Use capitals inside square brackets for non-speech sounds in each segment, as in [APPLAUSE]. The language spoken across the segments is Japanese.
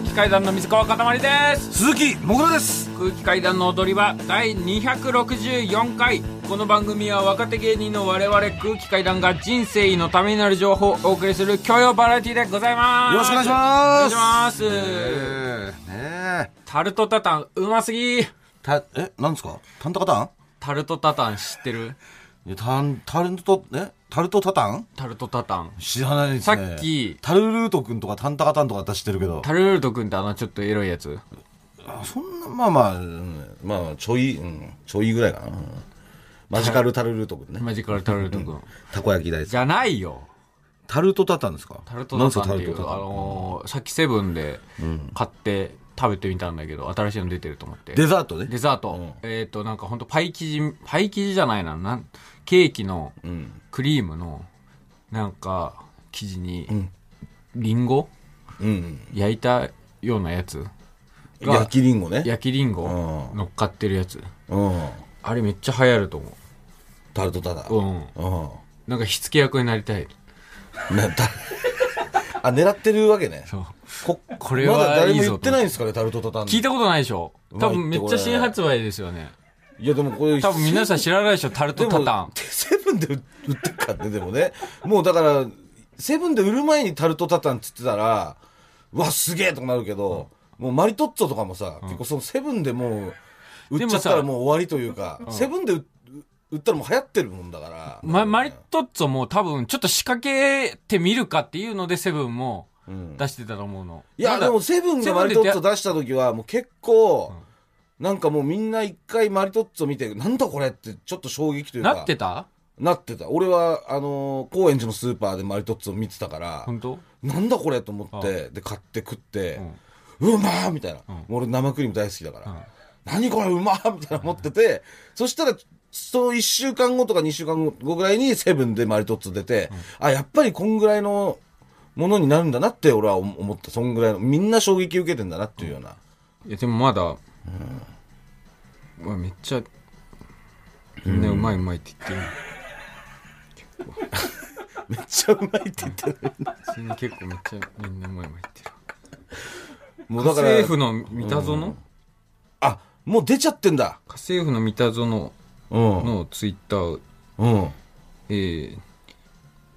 空気階段の水川かたまりです。鈴木もぐらです。空気階段の踊り場第264回。この番組は若手芸人の我々空気階段が人生のためになる情報をお送りする教養バラエティでございます。よろしくお願いします。お願いします、えー、ねタルトタタンうますぎたえ。なんですか？タンタカタン？タルトタタン知ってる？タンタルトえタルトタタン？タルトタタン。知らないですさねっき。タルルート君とかタンタカタンとか私知ってるけど。タルルート君ってあのちょっとエロいやつ。あそんなまあまあ、うん。まあちょい、うん、ちょいぐらいかな、うん。マジカルタルルート君ね。マジカルタルルート君。たこ焼き大好き。じゃないよ。タルトタタンですか？タルトタタンっていうあのーさっきセブンで買って食べてみたんだけど新しいの出てると思って。デザートね。デザート、えっ、となんかほんとパイ生地パイ生地じゃないな。なんケーキのうん。クリームのなんか生地にリンゴ？うん。焼いたようなやつ？が焼きりんごね。焼きリンゴうん。乗っかってるやつ。うん。あれめっちゃ流行ると思タルトタタンううん。うん。なんか火付け役になりたい。なたあ狙ってるわけね。そう。ここれはまだ誰も言ってないんですかねタルトタタン聞いたことないでしょ。多分めっちゃ新発売ですよねいやでもこれ多分皆さん知らないでしょタルトタタン。セブンで売ってるからねでもね。もうだからセブンで売る前にタルトタタンっつってたらうわすげえとかなるけど、もうマリトッツォとかもさ、結構そのセブンでもう売っちゃったらもう終わりというか、セブンで売売ったらもう流行ってるもんだから、ま、マリトッツォも多分ちょっと仕掛けてみるかっていうのでセブンもうん。出してたと思うの。いやまだでもセブンがマリトッツォ出した時はもう結構、なんかもうみんな一回マリトッツォ見てなんだこれってちょっと衝撃というか。なってた？なってた。俺はあのー高円寺のスーパーでマリトッツォ見てたから本当？なんだこれと思ってで買って食って、うまーみたいな、もう俺生クリーム大好きだから、何これうまーみたいな思ってて、そしたらその1週間後とか2週間後ぐらいにセブンでマリトッツォ出て、あやっぱりこんぐらいのものになるんだなって俺は思った。そんぐらいのみんな衝撃受けてんだなっていうような、いやでもまだ、うわめっちゃみんなうまいうまいって言ってる。[LAUGHS] めっちゃうまいって言ってる。[LAUGHS] みんな結構めっちゃみんなうまいうまいって言ってる。もうだから家政婦の三田園、あもう出ちゃってんだ。家政婦の三田園うん。のツイッター、うん。えー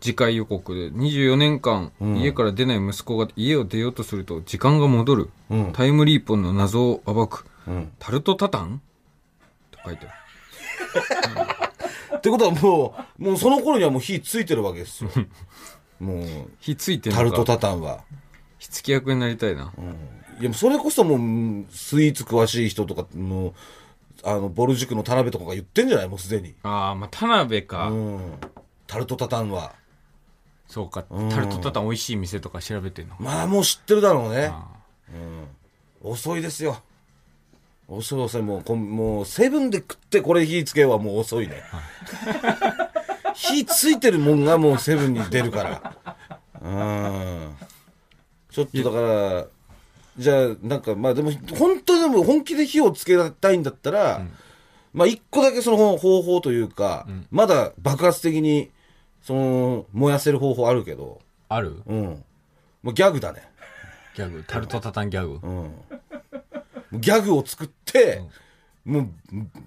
次回予告で24年間、家から出ない息子が家を出ようとすると時間が戻る、うん。タイムリープの謎を暴く、うんタルトタタン？と書いて。あるってことはもうもうその頃にはもう火ついてるわけですよ。もう火ついてるタルトタタンは。火付け役になりたいな、いやそれこそもううんスイーツ詳しい人とかのあのボル塾の田辺とかが言ってんじゃない？もうすでに。ああまあ田辺か、うん。タルトタタンは。そうか。タルトタタン美味しい店とか調べてんのまあもう知ってるだろうね。あ遅いですよ遅い遅い。もうこんもうセブンで食ってこれ火つけはもう遅いね。火ついてるもんがもうセブンに出るから。うん。ちょっとだからじゃあなんかまあでも本当にでも本気で火をつけたいんだったら、まあ一個だけその方法というか、まだ爆発的にその燃やせる方法あるけど。ある？うん。もうギャグだね。ギャグ。タルトタタンギャグ、うん、ギャグを作って、もう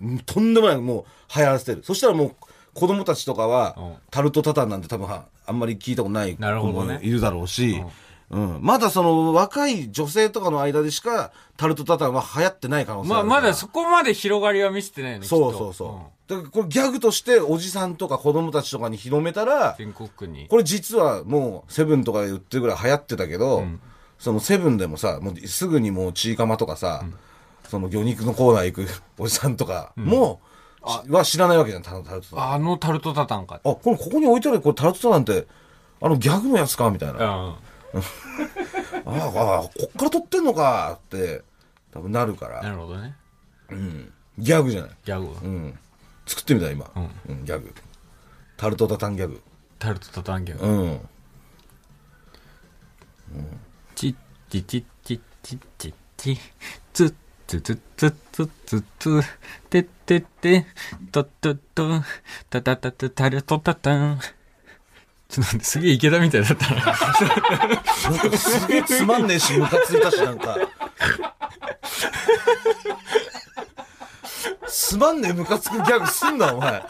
うんとんでもないもう流行らせてる。そしたらもう子供たちとかは、うん。タルトタタンなんて多分はあんまり聞いたことない子もいるだろうし、うん。まだその若い女性とかの間でしかタルトタタンは流行ってない可能性まあまだそこまで広がりは見せてないのそうそうそう、だからこれギャグとしておじさんとか子供たちとかに広めたら全国区に。これ実はもうセブンとかで売ってるぐらい流行ってたけど、そのセブンでもさもうすぐにもうチーカマとかさ、その魚肉のコーナー行く [LAUGHS] おじさんとかも、は知らないわけじゃんタルトタンああのタルトタタンか。これここに置いてあるこれタルトタンなんてあのギャグのやつかみたいな、あうん。[LAUGHS] ああこっから撮ってんのかって多分なるから、なるほどね。うん、ギャグじゃない、ギャグ。うん、作ってみた今、うん。ギャグ。タルトタタンギャグ。タルトタタンギャグ。うん。チッチチッチッチッチッチツッツツツツツツてってってとっとっとタタタタタルトタタンちょっと待って、すげえ池田みたいだったな。なんかすげえつまんねえし、ムカついたし、なんか。つまんねえムカつくギャグすんな、お前。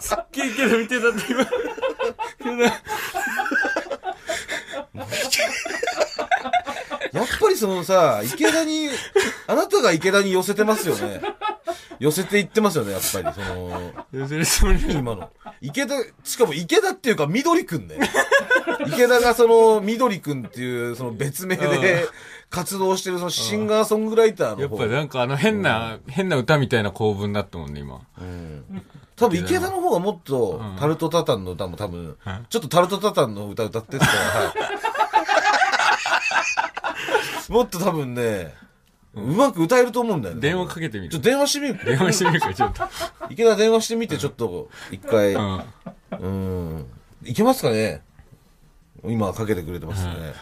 すっげえ池田みたいだった、今。やっぱりそのさ、池田に、あなたが池田に寄せてますよね。寄せていってますよね、やっぱり。その、寄せるつもり今の。池田、しかも池田っていうか緑くんね。池田がその緑くんっていうその別名で活動してるそのシンガーソングライターの方。やっぱなんかあの変な、変な歌みたいな構文だったもんね、今。多分池田の方がもっとタルトタタンの歌も多分、ちょっとタルトタタンの歌歌ってたら、[LAUGHS] もっと多分ね、うまく歌えると思うんだよね。電話かけてみる。ちょっと電話してみる電話してみるか、ちょっと。池田電話してみて、ちょっと、一回。うん。うん。いけますかね？今かけてくれてますね。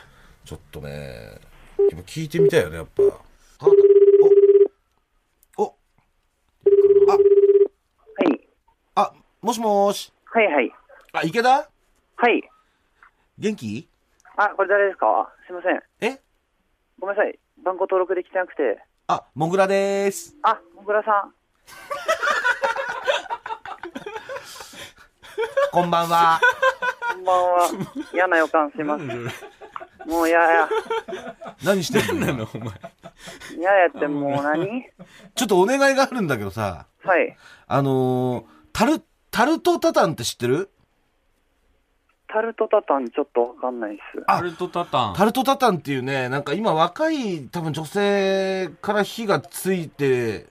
ちょっとね。やっぱ聞いてみたいよね、やっぱ。あお、お、はい。あ、もしもーし。はいはい。あ、池田？はい。元気？あ、これ誰ですか？すいません。え？ごめんなさい。番号登録できてなくて。あ、もぐらでーす。あ、もぐらさん。[LAUGHS] こんばんは。こんばんは。嫌な予感します。もう嫌や。何してんの？なの、お前。嫌やってもう何？ちょっとお願いがあるんだけどさ、はい。あのー、タル、タルトタタンって知ってる？タルトタタンちょっとわかんないっす。あタルトタタン。タルトタタンっていうね、なんか今若い多分女性から火がついて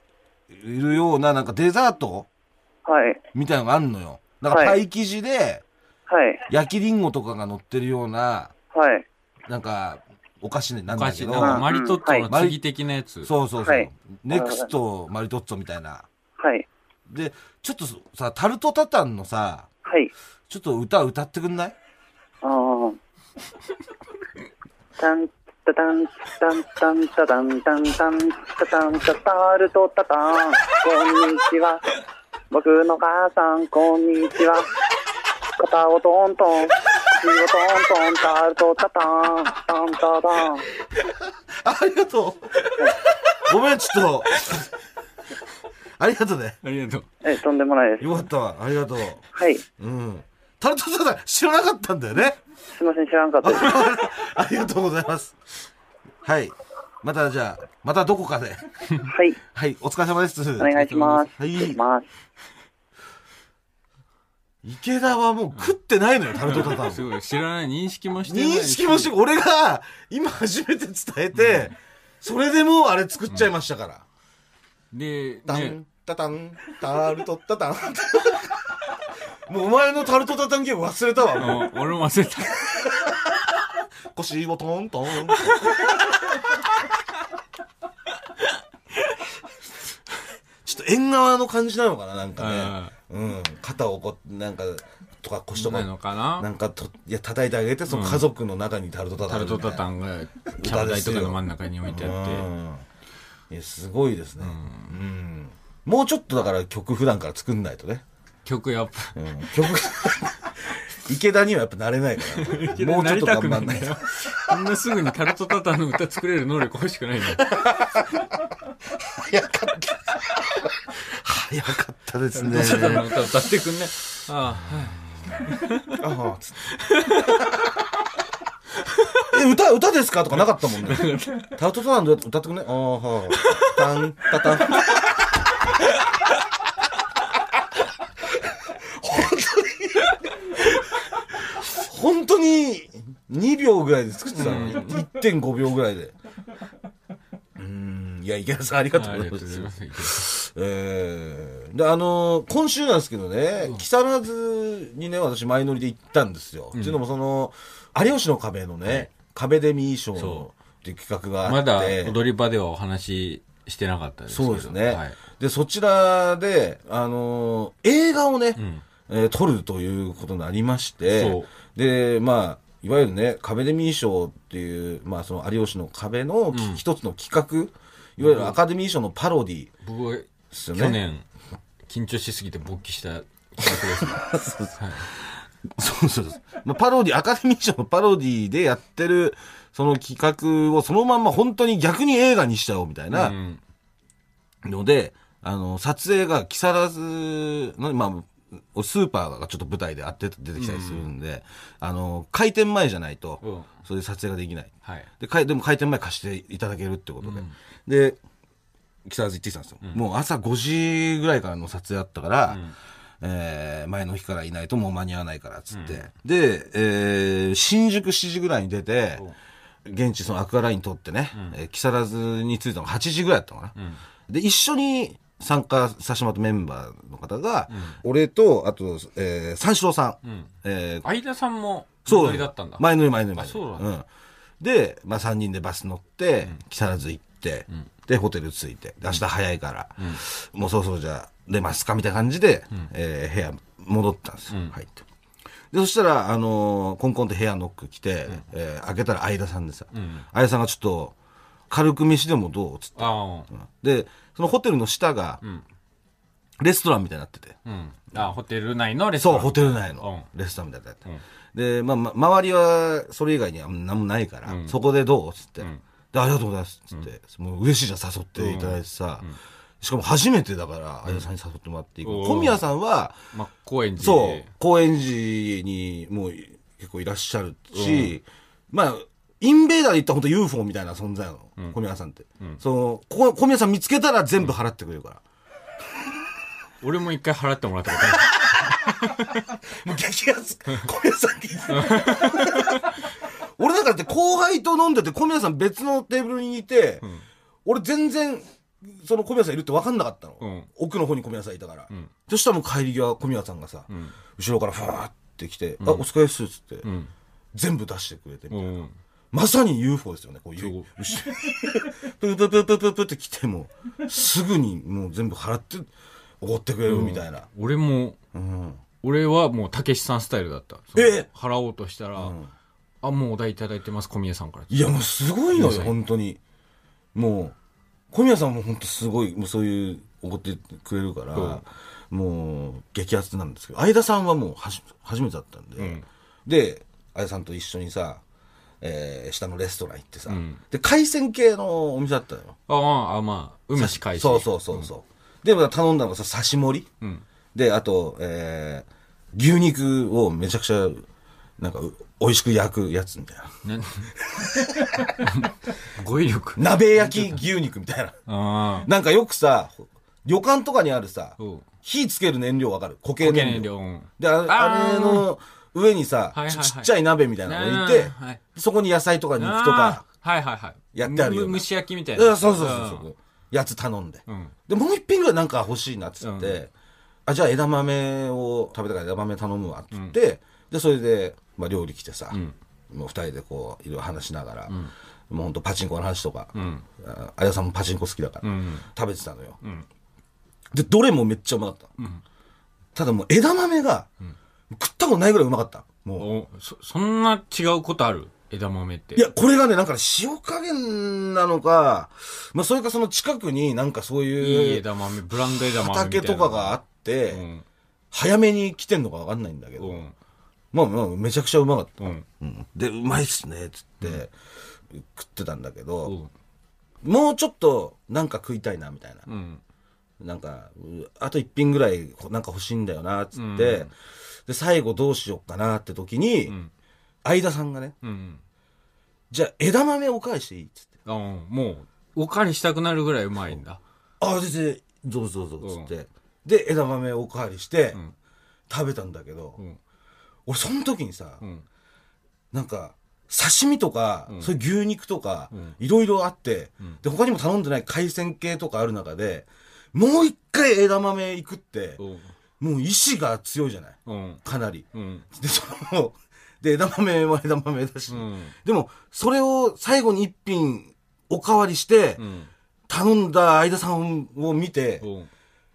いるようななんかデザート？はい。みたいなのがあるのよ。なんかはいパイ生地ではい。焼きリンゴとかが乗ってるような、はい。なんかお菓子なんだけど、なんかマリトッツォの次的なやつ。そうそうそう、はいネクストマリトッツォみたいな。はい。で、ちょっとさ、タルトタタンのさ、はい。ちょっと歌歌ってくんない？あー。タンタタンタンタンタタンタンタンタタンタタルトタタンこんにちは僕の母さんこんにちは肩をトントン口をトントンタルトタタンタンタタンあありがとう。ごめん、ちょっと。ありがとうね。ありがとう。えとんでもないですよかったわ。ありがとう。はいうん。タルトタタン知らなかったんだよね。すいません知らんかったです [LAUGHS] ありがとうございます。はい。またじゃあ、またどこかで。はいはい、お疲れ様です。お願いしますはいします池田はもう食ってないのよ、タルトタタン。すごい、知らない、認識もしてない。認識もして、俺が今初めて伝えて、それでもうあれ作っちゃいましたから。で、ねタン、タタン、タルトタタン。もうお前のタルトタタンゲーム忘れたわ、もう。あ俺も忘れた。腰をトントン。ちょっと縁側の感じなのかな、なんかね。うん。肩をこう、なんか、とか腰とかな、のかな？なんかと、いや、叩いてあげて、その家族の中にタルトタタン。タルトタタンが、キャバ台とかの真ん中に置いてあって。すごいですね。うん。もうちょっとだから曲普段から作んないとね。曲やっぱ、うん。曲、[LAUGHS] 池田にはやっぱなれないから。もうちょっと頑張んないと。よ。こんなすぐにタルトタタンの歌作れる能力欲しくないんだよ。早かった。早かったですね。タルトタタンの歌歌ってくんね。ああ、はい。ああつってえ、歌、歌ですかとかなかったもんね。[LAUGHS] タルトタタンで歌ってくんねああ、はあ。タン、タタン。本当に、本当に2秒ぐらいで作ってたのに、1.5秒ぐらいで。うーん、いや、池田さんありがとうあございます。ます。えー、で、あのー今週なんですけどね、木更津にね、私前乗りで行ったんですよ。っていうのも、その、有吉の壁のね、壁デミー賞そっていう企画があって、まだ踊り場ではお話ししてなかったですけど。そうですね。はい。で、そちらで、あのー映画をね、んえー撮るということになりましてそ、で、まあ、いわゆるね、壁デミー賞っていう、まあ、その有吉の壁のき一つの企画、いわゆるアカデミー賞のパロディ僕はですよね。去年、緊張しすぎて勃起した企画ですね。[LAUGHS] そうそうそう。まあ、パロディ、アカデミー賞のパロディでやってる、その企画をそのまんま本当に逆に映画にしちゃおうみたいなうん。ので、あの、撮影が木更津の、まあ、スーパーがちょっと舞台であって出てきたりするんで、あの、開店前じゃないと、うんそういう撮影ができない。はい。で、でも開店前貸していただけるってことで。で、木更津行ってきたんですよ。もう朝5時ぐらいからの撮影だったから、えー前の日からいないともう間に合わないからっつって。で、えー新宿7時ぐらいに出て、現地そのアクアライン通ってね、えー木更津に着いたのが8時ぐらいだったのかな。で、一緒に参加させてもらったメンバーの方が、俺と、あと、えー三四郎さん。えー相田さんも、そう。乗りだったんだ。前乗り前乗り。前あそう乗り。なんん。で、まあ3人でバス乗って、木更津行って、で、ホテル着いて、で明日早いから、もうそろそろじゃあ出ますかみたいな感じで、えー部屋戻ったんですよ、入って。で、そしたら、あのーコンコンって部屋ノック来て、えー開けたら相田さんでさ、相田さんがちょっと、軽く飯でもどう？つって。あで、そのホテルの下が、レストランみたいになってて、あ。うん。あホテル内のレストそう、ラン。ホテル内のレストランみたいなやつやって。で、まあ、ま、周りはそれ以外には何もないから、そこでどう？つって、で、ありがとうございます。つって、もう嬉しいじゃん、誘っていただいてさ、しかも初めてだから、相田さんに誘ってもらってうん。小宮さんは、まあ、高円寺。そうで。、高円寺にもう結構いらっしゃるし、まあ、インベーダーで言ったら本当 UFO みたいな存在なの、小宮さんって。その、こ小宮さん見つけたら全部払ってくれるから。[LAUGHS] 俺も一回払ってもらったこと。[LAUGHS] もう激アツ、小宮さんに。俺なんかだって後輩と飲んでて小宮さん別のテーブルにいて、俺全然、その小宮さんいるって分かんなかったの。うん奥の方に小宮さんいたから。そしたらもう帰り際小宮さんがさ、後ろからファーって来て、あ、お疲れっすっつって、ん全部出してくれてみたいな。うん。まさに UFO ですよね、こういう。[LAUGHS] ププププププって来ても、すぐにもう全部払って、おごってくれるみたいな。俺も、うん。俺はもう、たけしさんスタイルだった。え？払おうとしたら、あ、もうお題いただいてます、小宮さんから。いや、もうすごいのよ、本当に。もう、小宮さんも本当すごい、もうそういう、おごってくれるから、もう、激アツなんですけど、相田さんはもうはじ、初めてだったんで、んで、相田さんと一緒にさ、えー下のレストラン行ってさ、んで、海鮮系のお店だったのよ。ああ、あまあ、海し返し。そうそうそうそう。で、頼んだのがさ、刺し盛り、んで、あと、えー牛肉をめちゃくちゃ、なんか、う美味しく焼くやつみたいな。な [LAUGHS] 語彙力。鍋焼き牛肉みたいな。あなんかよくさ、旅館とかにあるさうん、火つける燃料わかる？固形燃料。で、あれの上にさ、はいはいはい。ちちっちゃい鍋みたいなの置いて、はいそこに野菜とか肉とか、はいはいはい。やってあるよ蒸し焼きみたいうんな。そうそうそうそう、やつ頼んで。うん。で、もう一品ぐらいなんか欲しいなっつって、あ、じゃあ枝豆を食べたから枝豆頼むわっつって、で、それで、まあ料理来てさ、もう二人でこう、いろいろ話しながら、もうほんとパチンコの話とか、ああやさんもパチンコ好きだから、ん。食べてたのよ。で、どれもめっちゃうまかった。ただもう枝豆が、食ったことないぐらいうまかった。もう。おそ、そんな違うことある？枝豆って。いや、これがね、なんかね塩加減なのか、まあそれかその近くになんかそういいいう枝豆、ブランド枝豆みたいな。畑とかがあって、うん。早めに来てんのかわかんないんだけど、うん。まあまあめちゃくちゃうまかった。うん。うんで、うまいっすね、つって、食ってたんだけど、うん。もうちょっとなんか食いたいな、みたいな。うん。なんか、うあと一品ぐらいなんか欲しいんだよな、つって、で、最後どうしようかなって時に、ん相田さんがね、うん。じゃあ枝豆おかしていいっつって。あうんもう、おかわりしたくなるぐらいうまいんだ。ああ、全然、どうぞどうぞ、つって。で、枝豆おかわりして、食べたんだけど、ん俺その時にさ、んなんか、刺身とか、そういう牛肉とか、いろいろあって、で、他にも頼んでない海鮮系とかある中で、もう一回枝豆行くって、うん。もう意志が強いじゃない？うん。かなり。うん。で、その、で、枝豆は枝豆だし、うんでも、それを最後に一品おかわりして、うん。頼んだ相田さんを見て、うん。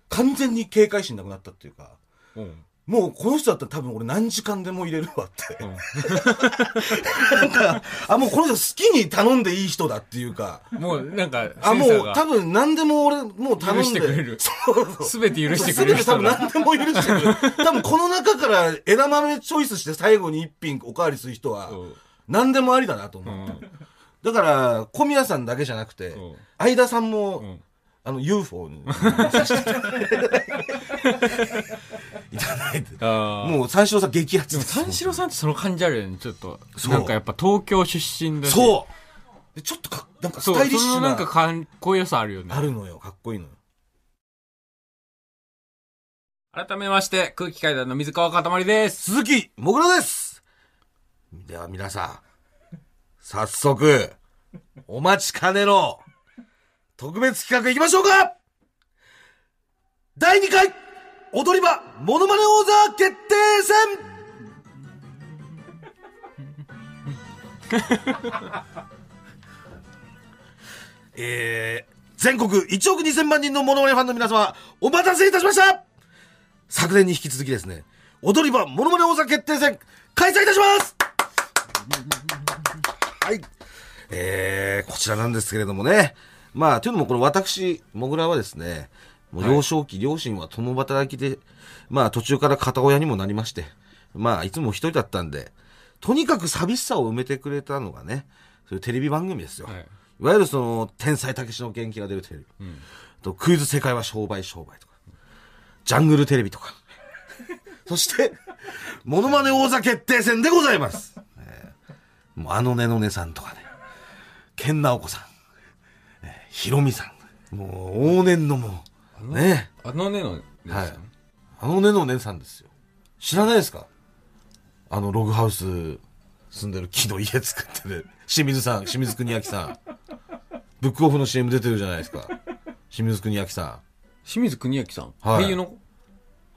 完全に警戒心なくなったっていうか、うん。もうこの人だったら多分俺何時間でも入れるわって。[LAUGHS] なんか、あ、もうこの人好きに頼んでいい人だっていうか、もうなんか、あ、もう多分何でも俺もう頼んで。許してくれるそうそう。すべて許してくすべて多分。何でも許してくれる。多分この中から枝豆チョイスして最後に一品おかわりする人はうん、何でもありだなと思って。だから、小宮さんだけじゃなくてうん、相田さんも、んあの、UFO にさせていただいもう三四郎さん激アツ三四郎さんってその感じあるよね、ちょっと。そうなんかやっぱ東京出身だし。そうでちょっとか、なんかス。タイリッシュな、そのなんかかっこよさあるよね。あるのよ。かっこいいのよ。改めまして、空気階段の水川かたまりです。鈴木もぐらですでは皆さん、早速、お待ちかねの特別企画いきましょうか第2回踊り場モノマネ王座決定戦 [LAUGHS] えー、全国1億2000万人のモノマネファンの皆様、お待たせいたしました昨年に引き続きですね、踊り場モノマネ王座決定戦、開催いたします [LAUGHS] はい。えー、こちらなんですけれどもね。まあ、というのもこの私、もぐらはですね、もう幼少期、両親は共働きで、まあ途中から片親にもなりまして、まあいつも一人だったんで、とにかく寂しさを埋めてくれたのがね、そういうテレビ番組ですよ。はいい、わゆるその、天才たけしの元気が出るテレビ。とクイズ世界は商売商売とか、ジャングルテレビとか。[LAUGHS] そして、モノマネ王座決定戦でございます。えーもうあのねのねさんとかね、ケンナオコさん、えーヒロミさん、もう往年のもう、ね、あのねのですね、はい。あのねのねさんですよ。知らないですか？あのログハウス住んでる木の家作ってる清水さん、清水国明さん。ブックオフの CM 出てるじゃないですか。清水国明さん。清水国明さん、はい俳優の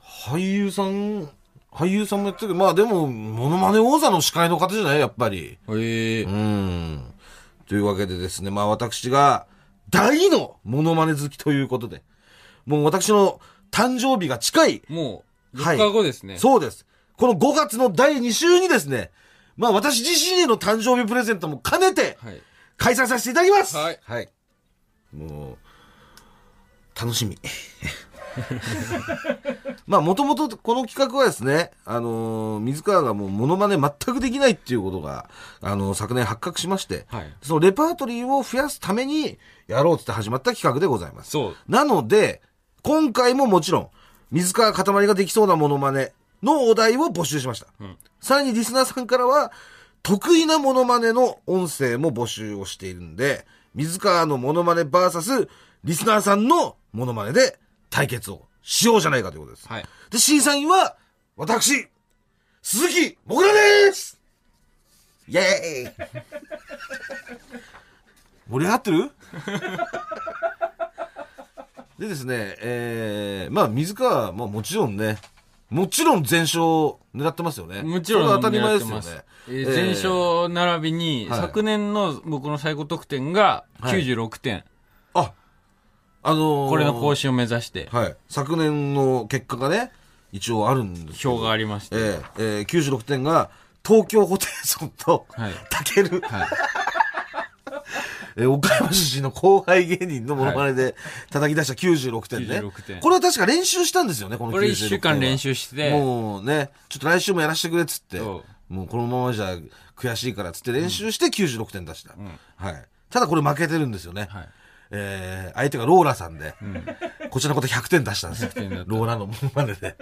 俳優さん、俳優さんもやってるけど、まあでも、モノマネ王座の司会の方じゃない？やっぱり。ええうん。というわけでですね、まあ私が大のモノマネ好きということで、もう私の誕生日が近い、もう、はい4日後ですね。そうです。この5月の第2週にですね、まあ私自身への誕生日プレゼントも兼ねて、はい。開催させていただきますはいはい。もう、楽しみ。[LAUGHS] まあもともとこの企画はですね、あのー水川がもうモノマネ全くできないっていうことが、あのー昨年発覚しまして、はいそのレパートリーを増やすためにやろうって始まった企画でございます。そう。なので、今回ももちろん、水川かたまりができそうなモノマネのお題を募集しました。さらにリスナーさんからは、得意なモノマネの音声も募集をしているんで、水川のモノマネ VS リスナーさんのモノマネで対決をしようじゃないかということです。はい。で、審査員は、私、鈴木もぐらですイェーイ [LAUGHS] 盛り上がってる？でですね、えー、まあ、水川は、まあもちろんね、もちろん全勝狙ってますよね。もちろん当たり前ですよね。えー全勝並びに、はい昨年の僕の最高得点がはい96点。あ、あのーこれの更新を目指して、はい。昨年の結果がね、一応あるんです表がありまして。えーえー、96点が、東京ホテイソンと、はいたける、はい。えー岡山出身の後輩芸人のモノマネで叩き出した96点ね。96点これは確か練習したんですよね、この96これ点1週間練習して、もうね、ちょっと来週もやらせてくれっつって、そもうこのままじゃ悔しいからっつって練習して96点出した。はい。ただこれ負けてるんですよね。はいえー相手がローラさんで、こちらのこと100点出したんですよ。ローラのモノマネで。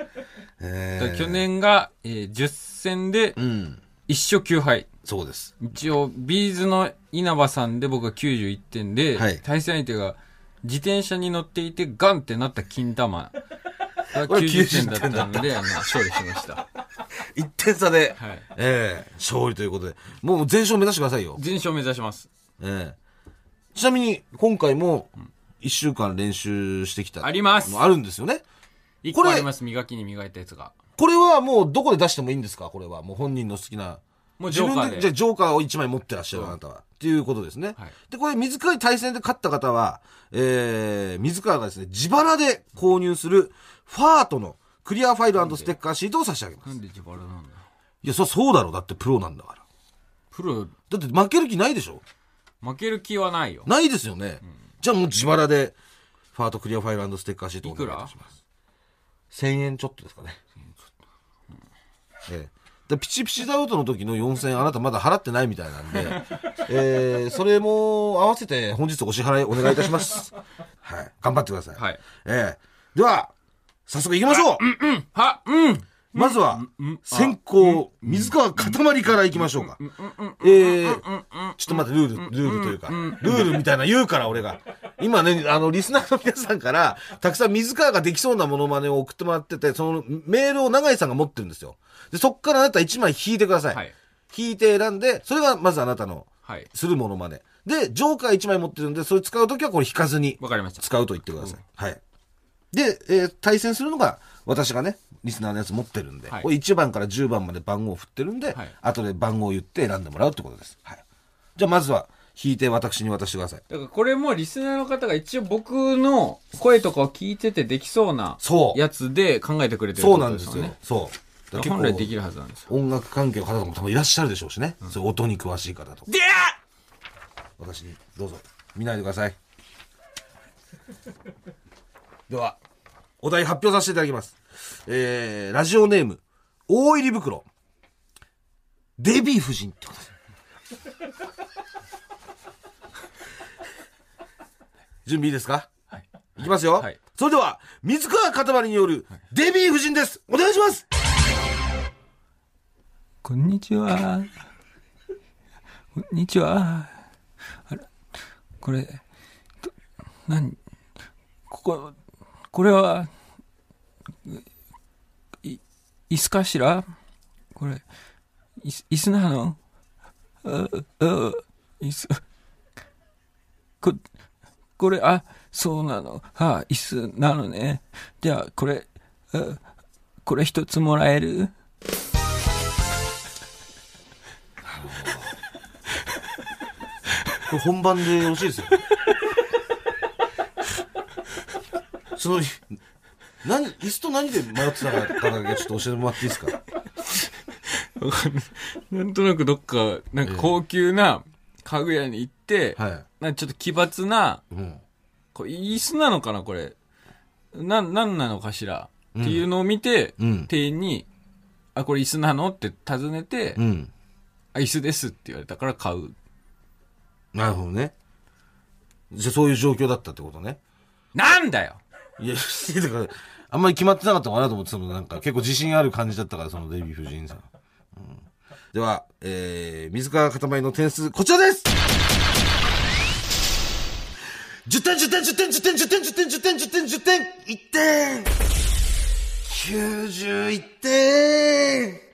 えー去年が、えー10戦でうん。1勝9敗。そうです。一応、ビーズの稲葉さんで僕が91点で、はい対戦相手が自転車に乗っていてガンってなった金玉がこれ90点だった90ので、あの勝利しました。1点差で、はいええ勝利ということで、もう全勝目指してくださいよ。全勝目指します。ええちなみに、今回も、1週間練習してきた。ありますあるんですよね。1これ個あります、磨きに磨いたやつが。これはもうどこで出してもいいんですか？これは。もう本人の好きな。もうジョーカーで自分じゃあジョーカーを1枚持ってらっしゃる、あなたは。っていうことですね。はいで、これ、水川に対戦で勝った方は、えー、水川がですね、自腹で購入する、ファートのクリアファイルステッカーシートを差し上げます。なんで自腹なんだいや、そそうだろう。だってプロなんだから。プロ、だって負ける気ないでしょ？負ける気はないよ。ないですよね。じゃあもう自腹で、ファートクリアファイルステッカーシートをお願いします。1000円ちょっとですかね。ええ。でピチピチダウトの時の4000円あなたまだ払ってないみたいなんで、[LAUGHS] えー、それも合わせて本日お支払いお願いいたします。[LAUGHS] はい。頑張ってください。はい。ええでは、早速行きましょうは、うんまずは、先行、水川かたまりから行きましょうか。えー、ちょっと待って、ルール、ルールというか、ルールみたいな言うから、俺が。今ね、あの、リスナーの皆さんから、たくさん水川ができそうなモノマネを送ってもらってて、そのメールを永井さんが持ってるんですよ。で、そっからあなた1枚引いてください。はい引いて選んで、それがまずあなたの、はい。するモノマネ。で、ジョーカー1枚持ってるんで、それ使うときはこれ引かずに。わかりました。使うと言ってください。はい。で、えー対戦するのが、私がね、リスナーのやつ持ってるんで、はいこれ1番から10番まで番号を振ってるんで、はい後で番号を言って選んでもらうってことです。はい。じゃあまずは、引いて私に渡してください。だからこれもリスナーの方が一応僕の声とかを聞いててできそうな。やつで考えてくれてるそうなんですよ。ね。そう。だから本来できる。るはずなんですよ。音楽関係の方とかも多分いらっしゃるでしょうしね。そういう音に詳しい方とか。で私にどうぞ見ないでくださいではお題発表させていただきますえー、ラジオネーム大入り袋。デヴィ夫人ってことです。[LAUGHS] 準備いいですか？はい。いきますよ、はい。それでは水川かたまりによるデヴィ夫人です。お願いします。こんにちは。こんにちは。あれ、これ、ど何？ここ、これは、い、椅子かしら？これ、椅子、椅子なの？あ、あ、椅子。こ、これ、あ、そうなの。はあ、椅子なのね。じゃあ、これ、あこれ一つもらえる？[LAUGHS] これ本番でよろしいですよ。その、何、椅子と何で迷ってたかだけちょっと教えてもらっていいですか？[LAUGHS] なんとなくどっか、なんか高級な家具屋に行って、はい。なんかちょっと奇抜な、うん。これ椅子なのかなこれ。な、なんなのかしら、っていうのを見て、うん店員に、あ、これ椅子なの？って尋ねて、うん。あ、椅子ですって言われたから買う。なるほどね。じゃあそういう状況だったってことね。なんだよいや、だから、あんまり決まってなかったのかなと思って、そのなんか結構自信ある感じだったから、そのデヴィ夫人さん。うん、では、えー、水川かたまりの点数、こちらです10点、10点、10点、10点、10点、10点、10点、10点、10点、1点 !91 点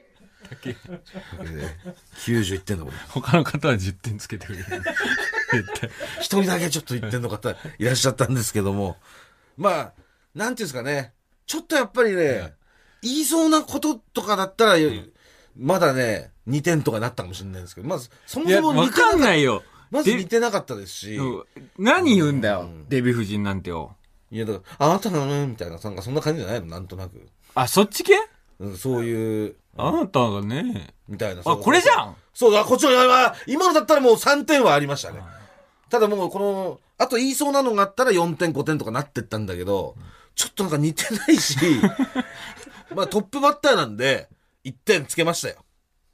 91点だ、これ。他の方は10点つけてくれる。絶対。一人だけちょっと1点の方いらっしゃったんですけども。まあ、なんていうんですかね。ちょっとやっぱりね、言いそうなこととかだったら、まだね、2点とかなったかもしれないんですけど、まず、そもそもわかん似てなかった。ないよ。まずで似てなかったですし、うん何言うんだよ、デヴィ夫人なんてよ。いや、だから、あなたがね、みたいな、なんかそんな感じじゃないのなんとなく。あ、そっち系？うんそういう、あなたがね。みたいな。あ、これじゃんそうだ、こっちの、今今のだったらもう3点はありましたね。ただもう、この、あと言いそうなのがあったら4点、5点とかなってったんだけど、ちょっとなんか似てないし、[LAUGHS] まあトップバッターなんで、1点つけましたよ。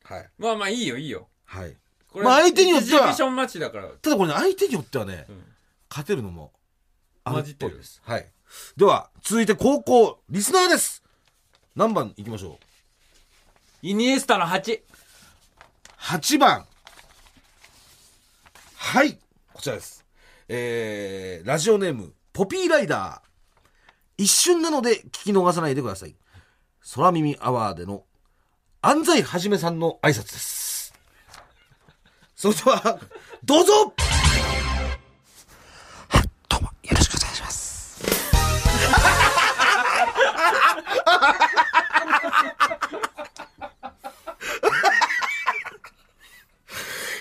はい。まあまあいいよ、いいよ。はい。これまあ相手によっては。ただこれね、相手によってはね、ん勝てるのも、あ混じってるです。はい。では、続いて高校、リスナーです。何番行きましょう？イニエスタの8。8番。はい。こちらです。えー、ラジオネーム、ポピーライダー。一瞬なので聞き逃さないでください。空耳アワーでの安西はじめさんの挨拶です。それでは、どうぞどうも、よろしくお願いします。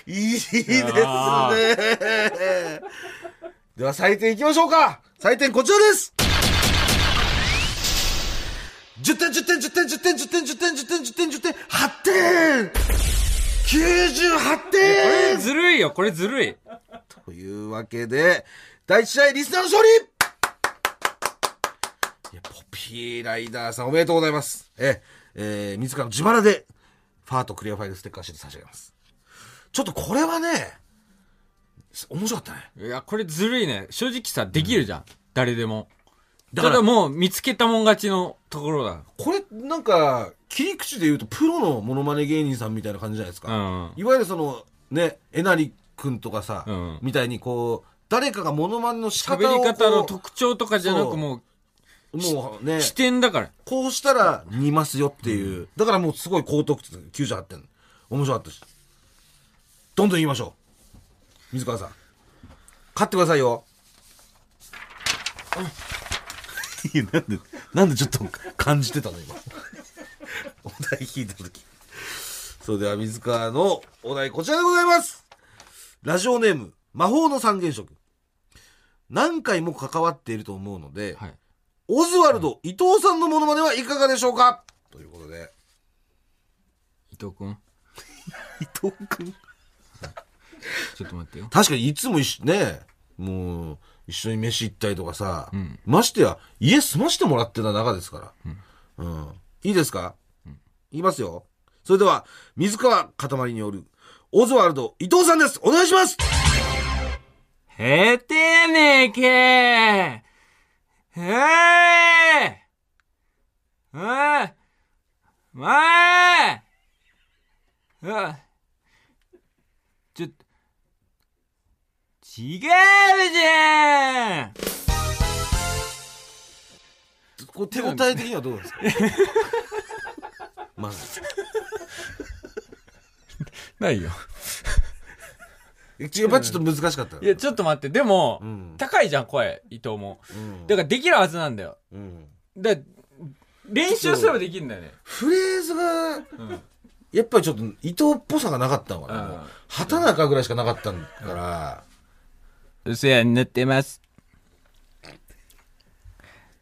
いいですね。では採点いきましょうか。採点こちらです。10点、10点、10点、10点、10点、10点、10点、10点、10点、8点 !98 点これずるいよ、これずるい。というわけで、第1試合、リスナーの勝利いや、ポピーライダーさんおめでとうございます。え、えー、自らの自腹で、ファートクリアファイルステッカーシート差し上げます。ちょっとこれはね、面白かったね。いや、これずるいね。正直さ、できるじゃん。誰でも。だからただもう見つけたもん勝ちのところだ。これ、なんか、切り口で言うと、プロのモノマネ芸人さんみたいな感じじゃないですか。うん。いわゆるその、ね、えなりくんとかさ、うんみたいにこう、誰かがモノマネの仕方喋りをこう方の特徴とかじゃなくももうねう、、視点だから。こうしたら似ますよっていう。だからもうすごい高得点、98点。面白かったし。どんどん言いましょう。水川さん。勝ってくださいよ。いや、なんで、なんでちょっと感じてたの今。お題聞いたとき。それでは水川のお題こちらでございます。ラジオネーム、魔法の三原色。何回も関わっていると思うので、はい。オズワルド、伊藤さんのモノマネはいかがでしょうか？ということで。伊藤くん？[LAUGHS] 伊藤くん？ちょっと待ってよ。確かにいつも一緒、ね、もう、一緒に飯行ったりとかさ、ん。ましてや、家住ましてもらってた中ですから。うん。いいですか、言いますよ。それでは、水川かたまりによる、オズワルド、伊藤さんです。お願いします。へてねえけ。へえ。おいまえ。あちょっと、違うじゃんこう手応え的にはどうですか？[LAUGHS] まず。ないよ。やっぱちょっと難しかった。いや、ちょっと待って、でも、うん高いじゃん、声、伊藤も。うんだからできるはずなんだよ。うんだ練習すればできるんだよね。フレーズが、んやっぱりちょっと伊藤っぽさがなかったのかな。畑中ぐらいしかなかったんだから、お世話になってます。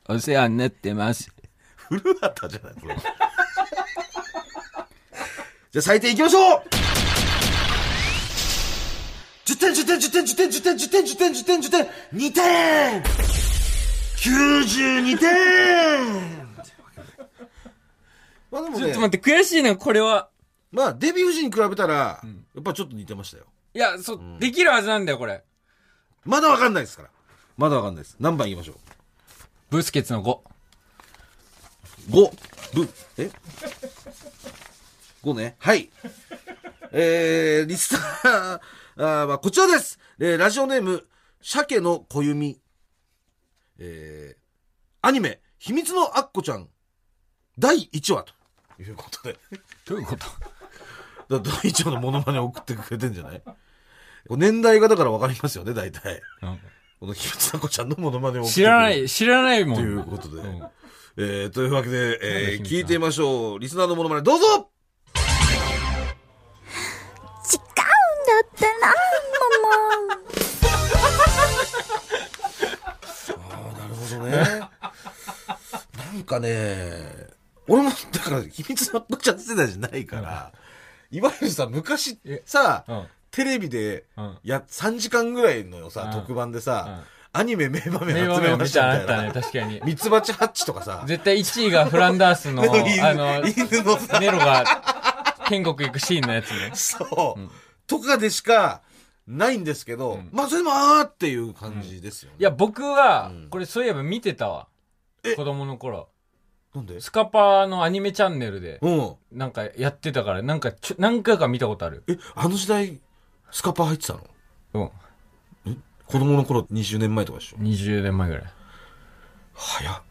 お世話になってます。古畑じゃないこれ [LAUGHS] じゃあ採点いきましょう !10 点、10点、10点、10点、10点、10点、10点、10点、10点、2点 !92 点 [LAUGHS] まあでもねちょっと、待って、悔しいな、これは。まあデヴィ夫人に比べたら、やっぱちょっと似てましたよ。いや、そう、できるはずなんだよ、これ。まだわかんないですから。まだわかんないです。何番言いましょう？ブスケツの5。5、ブ、え ?5 ね。はい。えー、リスナーあーはこちらです。えー、ラジオネーム、鮭の小弓。えー、アニメ、秘密のアッコちゃん、第1話ということで。どういうこと？だ第1話のモノマネを送ってくれてんじゃない？年代がだからわかりますよね、大体。この秘密のアッコちゃんのモノマネを知らない、知らないもん。ということで。うんえー、というわけで、えー、聞いてみましょう。リスナーのモノマネ、どうぞ違うんだってな、[LAUGHS] ああ、なるほどね。なんかね、俺も、だから、秘密のアッコちゃん世代じゃないから、いわゆるさ、昔えさ、うんテレビでうん、や、3時間ぐらいのさ、うん特番でうんさ、アニメ名場面集めましたみたいな。確かに。ミツバチハッチとかさ、絶対1位がフランダースの、[LAUGHS] 犬あの、犬のさ、ネロが天国行くシーンのやつね。そう、うんとかでしかないんですけど、んまあそれでもあーっていう感じですよね。いや、僕はうん、これそういえば見てたわ。え？子供の頃。なんで？スカパーのアニメチャンネルで、うん。なんかやってたから、なんかちょ、何回か見たことある。え、あの時代、スカパー入ってたの？うん。子供の頃20年前とかでしょ？20年前ぐらい。早っ。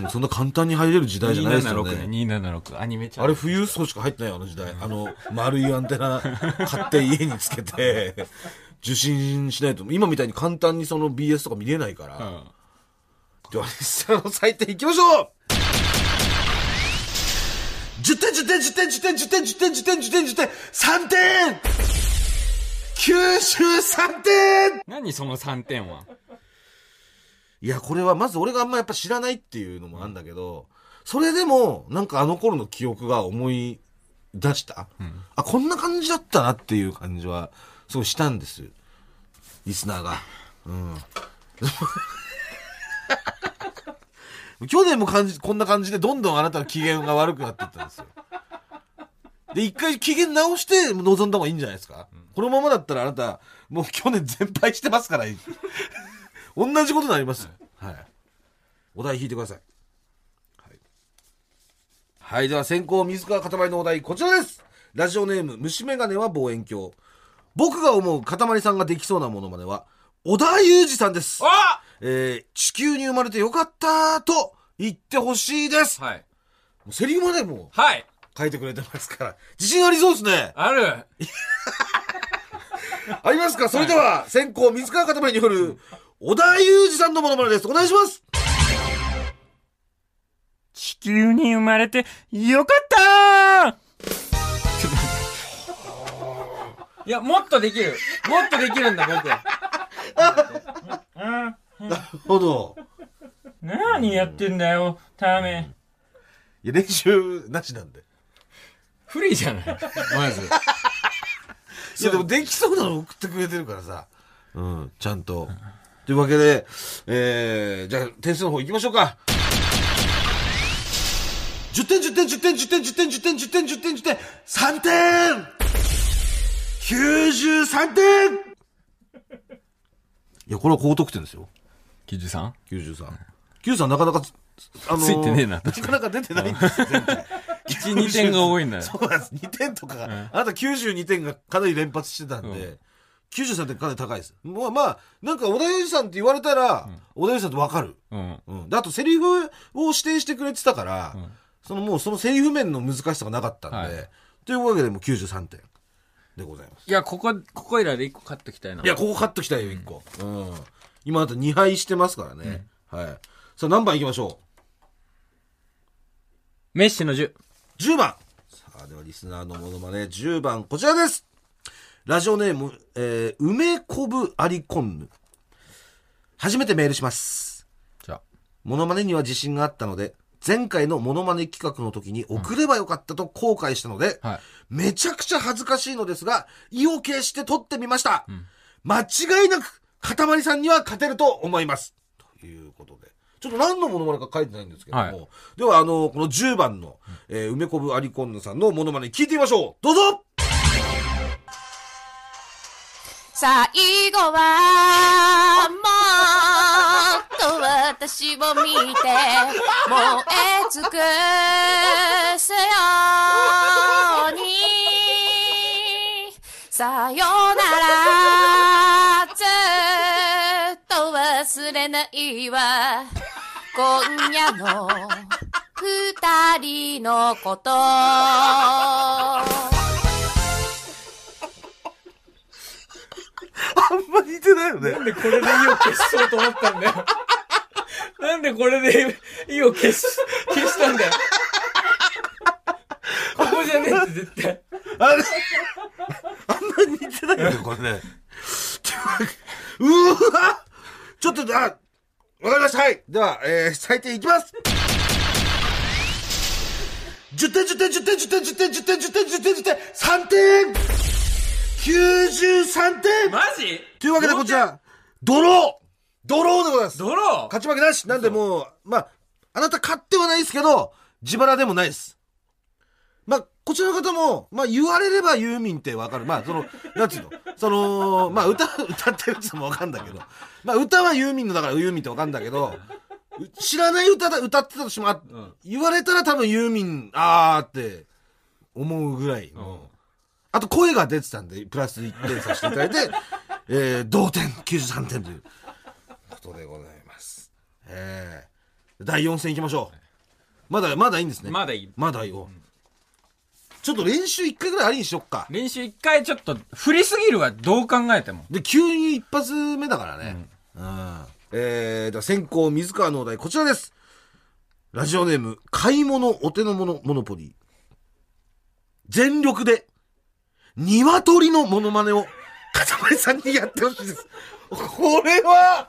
も [LAUGHS] うそんな簡単に入れる時代じゃないですよ276ね。ね。276。アニメチャンあれネル。富裕層しか入ってないよ、あの時代。あの、丸いアンテナ買って家につけて、[LAUGHS] 受信しないと、今みたいに簡単にその BS とか見れないから。うん。では、リスナーの採点いきましょう !10 点、10点、10点、10点、10点、10点、10点、10点、10点、3点 !93 点何その3点は。いや、これはまず俺があんまやっぱ知らないっていうのもあるんだけど、それでも、なんかあの頃の記憶が思い出した。うんあ、こんな感じだったなっていう感じは、すごいしたんです。リスナーが。うん。去年も感じ、こんな感じでどんどんあなたの機嫌が悪くなっていったんですよ。で、一回機嫌直して臨んだ方がいいんじゃないですか、このままだったらあなた、もう去年全敗してますから、[LAUGHS] 同じことになります。はい。お題引いてください。はい。はい、では先行水川かたまりのお題、こちらです。ラジオネーム、虫眼鏡は望遠鏡。僕が思うかたまりさんができそうなものまねは、小田裕二さんです。あえー、地球に生まれてよかったと言ってほしいです。もはい。うセリフまでもはい。書いてくれてますから。自信ありそうですね。ある。[LAUGHS] ありますか？それでは、先行水川かたまりによる、小田裕二さんのものまねです。お願いします。地球に生まれてよかったいや、もっとできる。もっとできるんだ、僕。[LAUGHS] なるほど。何やってんだよ、タメ。いや、練習なしなんで。不利じゃないまず。いや、でもできそうなの送ってくれてるからさ。うん、ちゃんと。というわけで、えー、じゃあ点数の方行きましょうか。10点、10点、10点、10点、10点、10点、10点、10点、10点、3点 !93 点いや、これは高得点ですよ。キジさん？93。93なかなか、あついてねえななかなか出てないんですよ、[LAUGHS] 前回。1、2点が多いんだよ。そうなんです。2点とかが、あなた92点がかなり連発してたんで、93点かなり高いです。まあまあ、なんか小田裕二さんって言われたら、小田裕二さんってわかる。うん。うん。で、あとセリフを指定してくれてたから、そのもうそのセリフ面の難しさがなかったんで、はいというわけでもう93点でございます。いや、ここ、ここいらで1個買っときたいな。いや、ここカットきたいよ、1個。うん。今あと2敗してますからね。はい。さあ、何番いきましょメッシの10。う ?10 番さあ、ではリスナーのものまね、10番、こちらですラジオネーム、えー、梅こぶアリコンヌ。初めてメールします。じゃあ。モノマネには自信があったので、前回のモノマネ企画の時に送ればよかったと後悔したので、はい。めちゃくちゃ恥ずかしいのですが、意を決して撮ってみました。間違いなく、かたまりさんには勝てると思います。ということで。ちょっと何のモノマネか書いてないんですけども。はいでは、あの、この10番の、えー梅こぶアリコンヌさんのモノマネ聞いてみましょう。どうぞ最後は、もっと私を見て、燃え尽くすように、さよなら、忘れないわ、今夜の二人のこと。あんま似てないよね。なんでこれで意を消そうと思ったんだよ。なんでこれで意を消し、消したんだよ。ここじゃねえって絶対。あれ？あんま似てないよね、これね。うーわちょっと、あ、わかりました。はい。では、えー、採点いきます。10点、10点、10点、10点、10点、10点、10点、10点、10点、3点 !93 点マジ？というわけでこちら、ドロードローでございます。ドロー？勝ち負けなしなんでもう、まあ、あなた勝ってはないですけど、自腹でもないです。まあ、こちらの方も、まあ、言われればユーミンってわかる。まあ、その、なんつうの、その、まあ、歌、歌ってる人もわかんだけど、まあ、歌はユーミンのだからユーミンってわかんだけど、知らない歌だ、歌ってたとしても、あ言われたら多分ユーミン、あーって思うぐらいの。あと声が出てたんで、プラス1点させていただいて、[LAUGHS] えー、同点、93点ということでございます。えー、第4戦いきましょう。まだ、まだいいんですね。まだいい。まだいいよ。ちょっと練習1回ぐらいありにしよっか。練習一回ちょっと振りすぎるわ、どう考えても。で、急に一発目だからね。うん。えー、では先行、水川のお題、こちらです。ラジオネーム、買い物お手の物モノポリー。全力で、鶏のモノマネを、かたまりさんにやってほしいです。これは、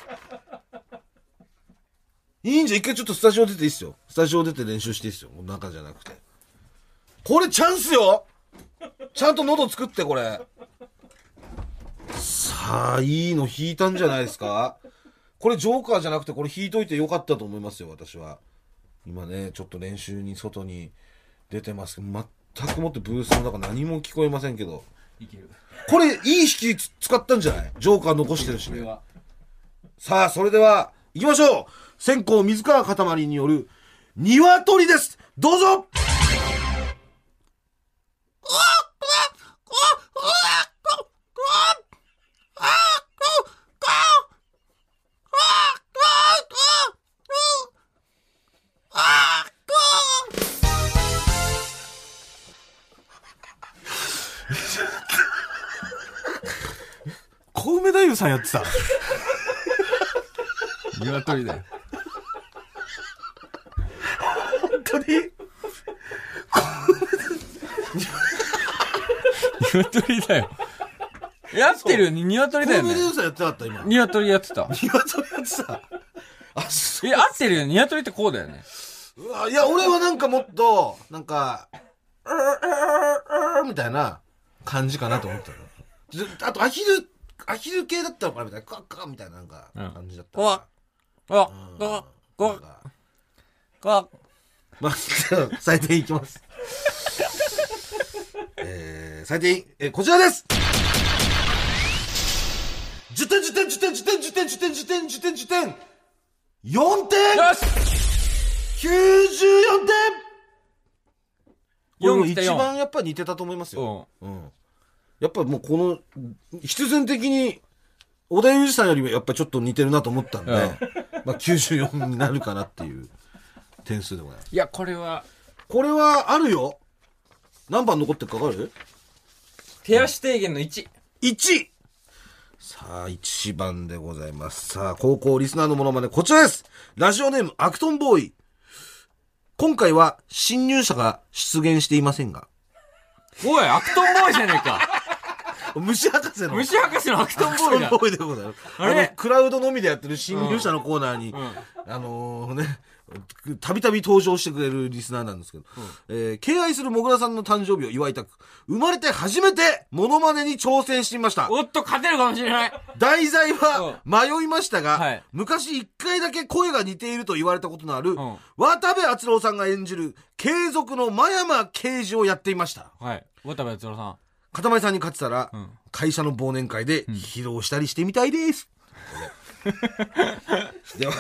いいんじゃ、一回ちょっとスタジオ出ていいっすよ。スタジオ出て練習していいっすよ。中じゃなくて。これチャンスよちゃんと喉作って、これ。さあ、いいの弾いたんじゃないですか？これジョーカーじゃなくて、これ弾いといてよかったと思いますよ、私は。今ね、ちょっと練習に外に出てますけど、全くもってブースの中何も聞こえませんけど。いける。これ、いい弾きつ使ったんじゃない？ジョーカー残してるしね。さあ、それでは、行きましょう先行水川かたまりによる、鶏ですどうぞ [LAUGHS] 小梅太夫さんやってた。鶏だよ。本当に？鶏だよ。やってるよね。鶏だよね。小梅太夫さんやってなかった今。鶏やってた。鶏やってた。あ、そう。え、合ってるよね。鶏ってこうだよね。うわいや、俺はなんかもっと、なんか、うーうーうーみたいな感じかなと思ったの。ずあと、アヒル、アヒル系だったのかなみたいな、カッカッみたいななんかうん。感じだった。うわあ、うん。ご、なんご、かご、まあ、採点いきます。えー、採点、えーこちらです。10点、10点、10点、10点、10点、10点、10点、10点、10点、4点。よし !94 点これも4来た一4番やっぱ似てたと思いますよ。うん。うん。やっぱもうこの、必然的に、小田裕二さんよりもやっぱちょっと似てるなと思ったんで、うんまあ94になるかなっていう点数でございます。いや、これは、これはあるよ。何番残ってるか分かる？手足低減の1。?1! さあ、1番でございます。さあ、高校リスナーのものまね、こちらですラジオネーム、アクトンボーイ。今回は、新入者が出現していませんが。おい、アクトンボーイじゃねえか。虫博士の。虫博士のアクトンボーイだアクトン。ボーイでございます。あれ？の、クラウドのみでやってる新入者のコーナーに、んあのね、たびたび登場してくれるリスナーなんですけど、えー敬愛するもぐらさんの誕生日を祝いたく、生まれて初めてモノマネに挑戦してみました。おっと、勝てるかもしれない。題材は迷いましたが、はい昔一回だけ声が似ていると言われたことのある、ん渡部篤郎さんが演じる継続の真山刑事をやっていました。はい。渡部篤郎さん。かたまりさんに勝ってたら、ん会社の忘年会で披露したりしてみたいです。[LAUGHS] では、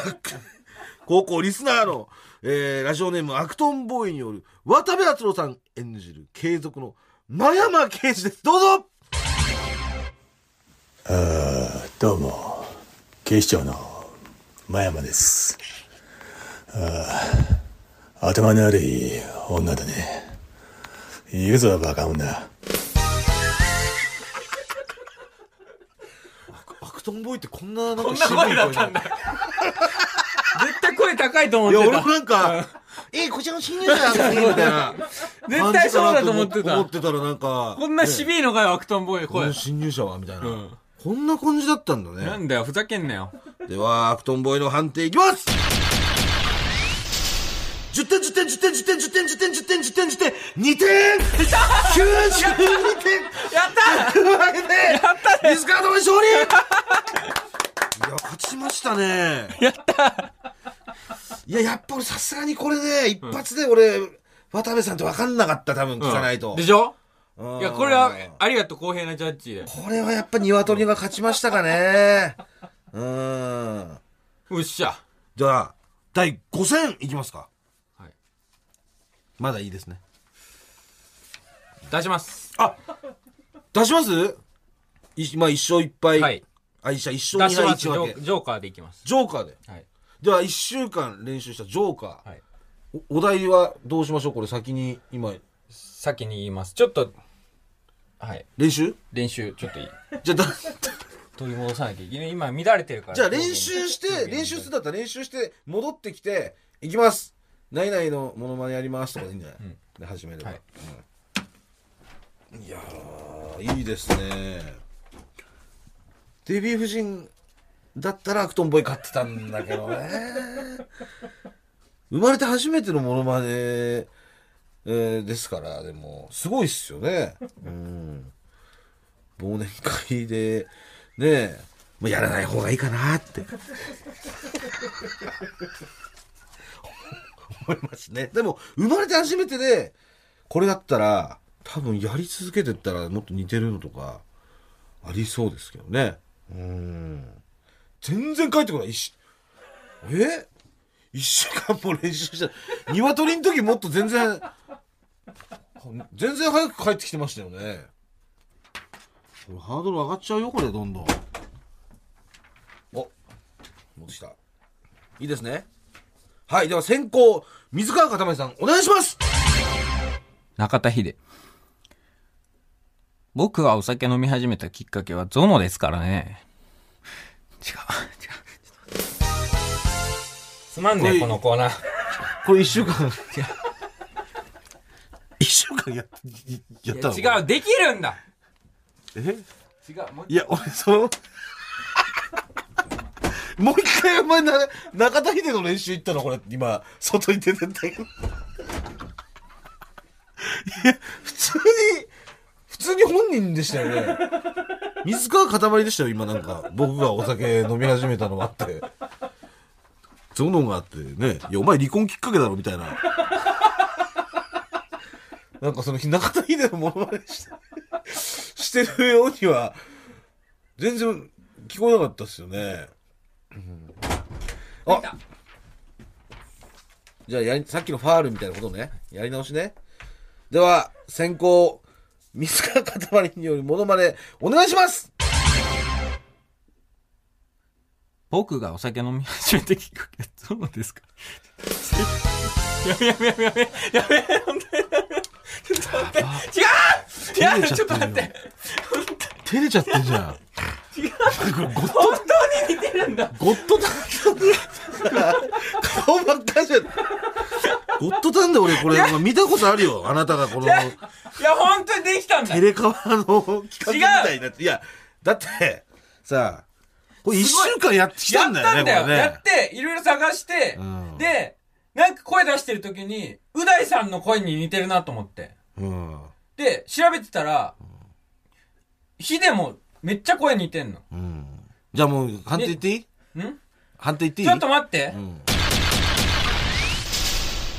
高校リスナーの、えーラジオネームアクトンボーイによる渡部篤郎さん演じる継続の真山刑事です。どうぞどうも、警視庁の真山です。ああ頭の悪い女だね。行くぞ、バカ女。アクトンボーイってこんななんかこんな声だったんだ。声高いと思ってた。いや、俺もなんか、え、こちらの新入者だね、みたいな。[LAUGHS] 絶対そうだと思ってた思ってたらなんか、こんなシビいのかよ、アクトンボーイ声。新入者はみたいな、んこんな感じだったんだね。なんだよ、ふざけんなよ。では、アクトンボーイの判定いきます10点、10点、10点、10点、10点、10点、10点、10点、10点、2点 !92 点やったというわけで、水川の勝利 [LAUGHS] いや、勝ちましたね。やった [LAUGHS] いや、やっぱ俺さすがにこれね、一発で俺、渡部さんって分かんなかった、多分聞かないと。でしょ？うんいや、これは、ありがとう、公平なジャッジで。これはやっぱ鶏が勝ちましたかね。[LAUGHS] うーん。うっしゃ。じゃあ、第5戦いきますか。はい。まだいいですね。出します。出します？いまあ、一勝一敗。はい。あ、一勝一出勝二敗します。ジョ一分け。ージョーカーでいきます。ジョーカーで。はい。では、一週間練習したジョーカー。はい。おお題はどうしましょう？これ先に、今、先に言います。ちょっと、はい。練習？練習、ちょっといい。じゃあ、だ取り戻さなきゃいけない。今、乱れてるから。じゃあ練習して、練習するんだったら練習して、戻ってきて、いきます。何々のモノマネやりますとかでいいんじゃない、んで、始めれば。はいうんいやー、いいですね。デヴィ夫人だったらアクトンボーイ買ってたんだけどね。[LAUGHS] 生まれて初めてのモノマネ、えーですから、でも、すごいっすよね。うん。忘年会で、ねえ、まあ、やらない方がいいかなって。[LAUGHS] 思いますね。でも、生まれて初めてで、これだったら、多分やり続けてったらもっと似てるのとか、ありそうですけどね。うん。全然帰ってこない。一しえ？一週間も練習した。鶏の時もっと全然、全然早く帰ってきてましたよね。これハードル上がっちゃうよ、これ、どんどん。お、戻した。いいですね。はい、では先行、水川かたまりさん、お願いします中田秀。僕がお酒飲み始めたきっかけはゾノですからね。違う、違う。すまんね、これこのコーナー。これ一週間、一週間や、やったの？いや違う、できるんだ。え？違う、もういや、俺、その、もう一回お前な、中田秀の練習行ったの？これ、今、外に出てったけど。いや、普通に、普通に本人でしたよね。水川かたまりでしたよ、今なんか。僕がお酒飲み始めたのがあって。ゾノがあってね。いや、お前離婚きっかけだろ、みたいな。なんかその、中田秀のものまねして、してるようには、全然聞こえなかったっすよね。うんあじゃあやり、さっきのファールみたいなことね。やり直しね。では、先行、水川かたまりによるモノマネ、お願いします僕がお酒飲み始めたきっかけはゾノですか？ら。[LAUGHS] やめやめやめやめやめやめちょっと待って違う違うちょっと待って照れちゃってんじゃん。違う。これゴッド、本当に似てるんだゴッドタン顔ばっかりじゃん。ゴッドタンで俺これ見たことあるよ。あなたがこのいや本当にできたんだテレカワの企画みたいになって。いや、だって、さあ、これ一週間やってきたんだよね、やったんだよね。やっていろいろ探して、うんでなんか声出してる時にう大さんの声に似てるなと思ってうん。で調べてたらヒデもめっちゃ声似てんのうん。じゃあもう、判定言っていい？ん？判定言っていい？ちょっと待って、うん。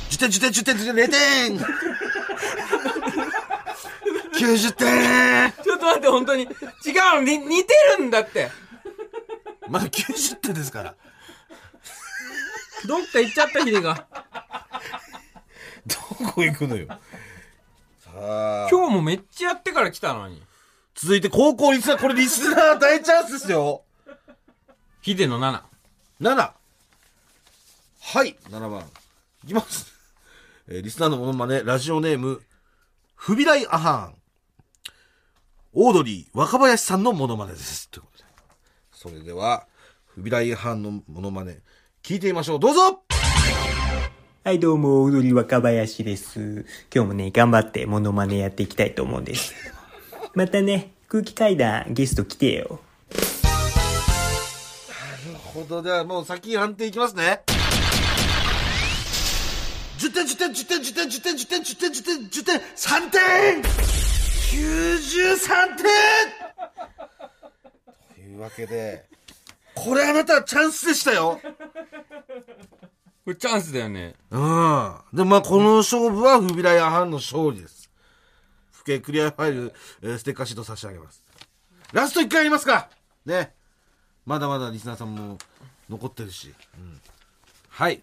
10点、10点、10点、10点、0点 !90 点ちょっと待って本当に違うのに似てるんだってまだ90点ですから。どっか行っちゃったヒデがどこ行くのよ。今日もめっちゃやってから来たのに続いて高校リスナー、これリスナー大チャンスですよ。ヒデの7 7。はい、7番。いきます。えーリスナーのものまね、ラジオネーム、フビライアハーン。オードリー、若林さんのものまねです。ということで。それでは、フビライアハーンのものまね、聞いてみましょう。どうぞはい、どうも、踊り若林です。今日もね、頑張ってモノマネやっていきたいと思うんです。またね、空気階段ゲスト来てよ。なるほど。では、もう先判定いきますね。10点、10点、10点、10点、10点、10点、10点、10点、10点、3点 !93 点というわけで、これあなたチャンスでしたよ。これチャンスだよねうん。で、まあ、この勝負はフビライアハンの勝利です。不景クリアファイル、えーステッカーシート差し上げます。ラスト1回やりますかね。まだまだリスナーさんも残ってるし。うん、はい。い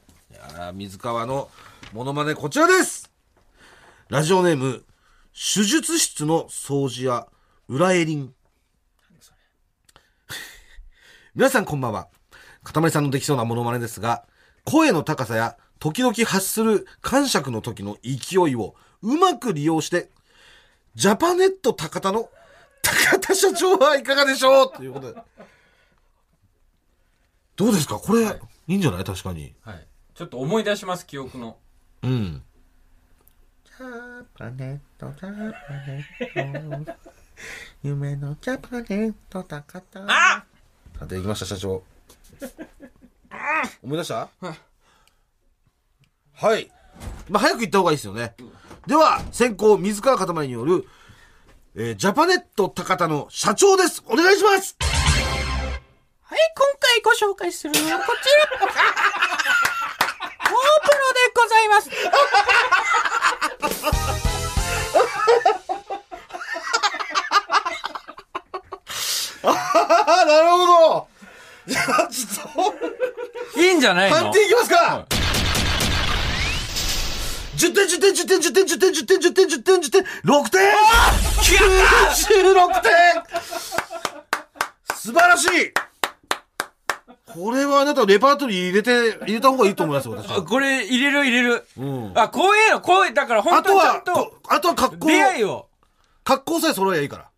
水川のモノマネこちらですラジオネーム、手術室の掃除や裏エリン。[LAUGHS] 皆さんこんばんは。かたまりさんのできそうなモノマネですが、声の高さや時々発する感触の時の勢いをうまく利用して、ジャパネット高田の高田社長はいかがでしょう？ということで。どうですか？これ、い、いんじゃない？確かに。はいちょっと思い出します記憶のうん。ジャパネット、ジャパネット。夢のジャパネット、高田。あさて、行きました、社長。思い出した？はい。まあ、早く行った方がいいですよね。では、先行、水川かたまりによる、えージャパネット高田の社長です。お願いしますはい、今回ご紹介するのはこちら。ゴープロでございます。ああ、なるほどじゃあ、ちょっと、いいんじゃないの？判定いきますか、10点、10点、10点、10点、10点、10点、10点、10点、10点、6点 !96 点素晴らしいこれはあなたレパートリー入れて、入れた方がいいと思います、私あは。これ入れる入れる。うん。あ、こういうの、こういう、だから本当にちゃん、とあとは格好、出会いを。格好さえ揃えばいいから。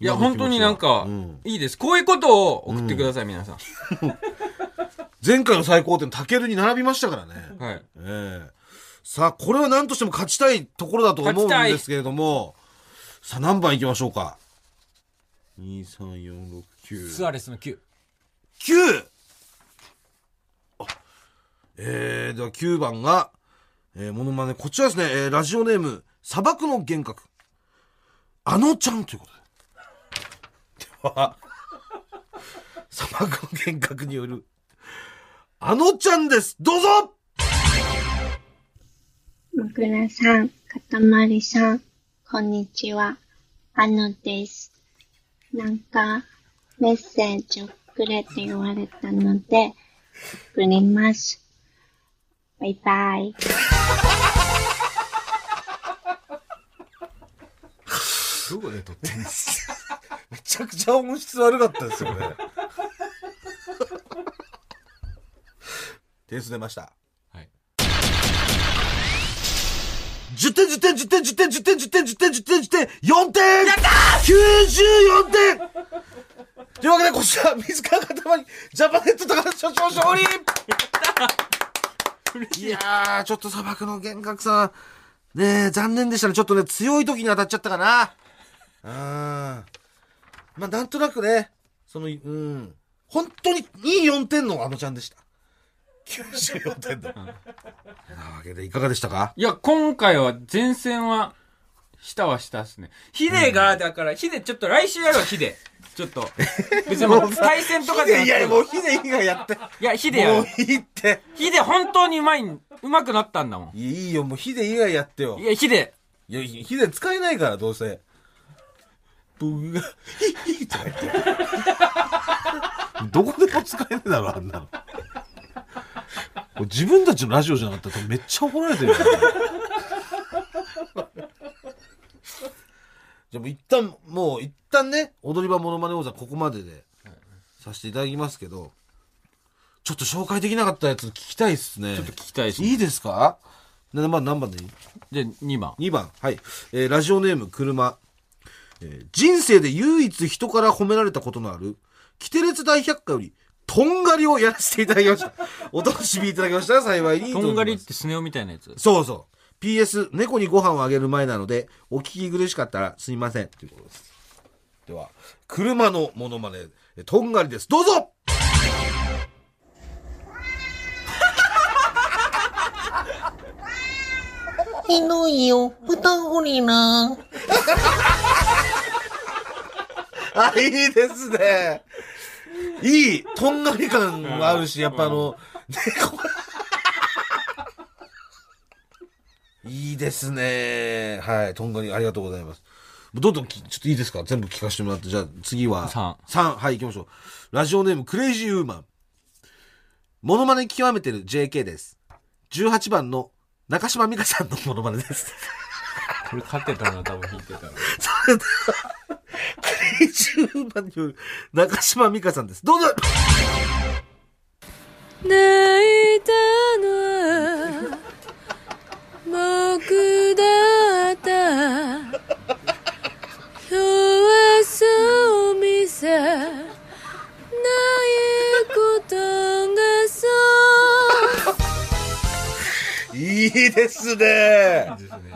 いや、本当になんか、いいです。こういうことを送ってください、皆さん。前回の最高点、タケルに並びましたからね。はい。ええさあ、これは何としても勝ちたいところだと思うんですけれども、さあ、何番いきましょうか？2、3、4、6、9。スアレスの9。9! あえー、では9番が、えー、モノマネ、こちらですね、えー、ラジオネーム、砂漠の幻覚。あのちゃんということで。では、砂漠の幻覚による、あのちゃんですどうぞもぐらさん、かたまりさん、こんにちは。あのです。なんか、メッセージをくれって言われたので、送ります。バイバイ。どこで撮ってんです [LAUGHS] めちゃくちゃ音質悪かったですよね。点数出ました。[LAUGHS] 10点、10点、10点、10点、10点、10点、10点、10点、10点、4点やったー !94 点というわけで、こちら、水川かたまり、ジャパネット高田所長勝利いやー、ちょっと砂漠の幻覚さん、ねえ、残念でしたね。ちょっとね、強い時に当たっちゃったかな。あー。まあ、なんとなくね、その、うん。本当にいい4点のあのちゃんでした。94点だ。なわけで、いかがでしたか？いや、今回は前線は、下は下ですね。ヒデが、だから、ヒデちょっと来週やろう、ヒデ。ちょっと。[LAUGHS] 別にもう対戦とかじゃなくて。いや、もうヒデ以外やって。いや、ヒデやもうる。いいって。ヒデ本当にうまいん、うまくなったんだもん。いやいいよ、もうヒデ以外やってよい。や、ヒデ。いや、ヒデ使えないから、どうせ。僕が、ヒヒとか言って。どこでも使えねえだろ、あんなの。自分たちのラジオじゃなかったらめっちゃ怒られてるよ、ね。じゃあもう一旦、もう一旦ね、踊り場モノマネ王座ここまででさせていただきますけど、ちょっと紹介できなかったやつ聞きたいっすね。ちょっと聞きたいし。いいですか？なまあ何番でいい？で、2番。2番。はい。えーラジオネーム、車。えー人生で唯一人から褒められたことのある、キテレツ大百科より、とんがりをやらせていただきました。[LAUGHS] お楽しみいただきましたら幸いに。とんがりってスネ夫みたいなやつ。そうそう。PS、猫にご飯をあげる前なので、お聞き苦しかったらすいません。ということです。では、車のモノマネ、えとんがりです。どうぞひどいよ。歌ほりな。[LAUGHS] あ、いいですね。いい、とんがり感があるし、やっぱあの、猫いいですね。はい、とんがり、ありがとうございます。どんどんき、ちょっといいですか？全部聞かせてもらって。じゃあ次は。三3。はい、行きましょう。ラジオネーム、クレイジーウーマン。モノマネ極めてる JK です。18番の中島美嘉さんのモノマネです。これ勝ってたな、多分弾いてたら。クレイジーウーマンによる中島美嘉さんです。どうぞ泣いたのは僕だった今日はそう見せないことがそういいですね。め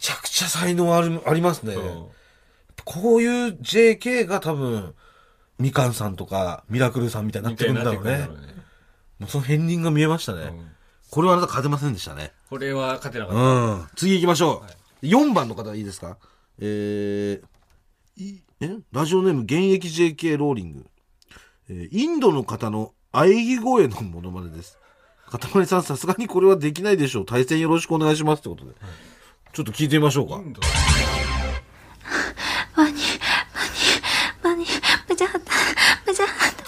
ちゃくちゃ才能あるありますね。こういう JK が多分、みかんさんとか、ミラクルさんみたいになってくるんだろうね。もうその片鱗が見えましたね。これはあなた勝てませんでしたね。これは勝てなかった。うん。次行きましょう。4番の方いいですか？えー、いえ？ラジオネーム現役 JK ローリング。えーインドの方の喘ぎ声のモノマネです。かたまりさん、さすがにこれはできないでしょう。対戦よろしくお願いしますってことで。ちょっと聞いてみましょうか。[LAUGHS] マニ、マニ、マニ、ムジャハタ、ムジャハタ。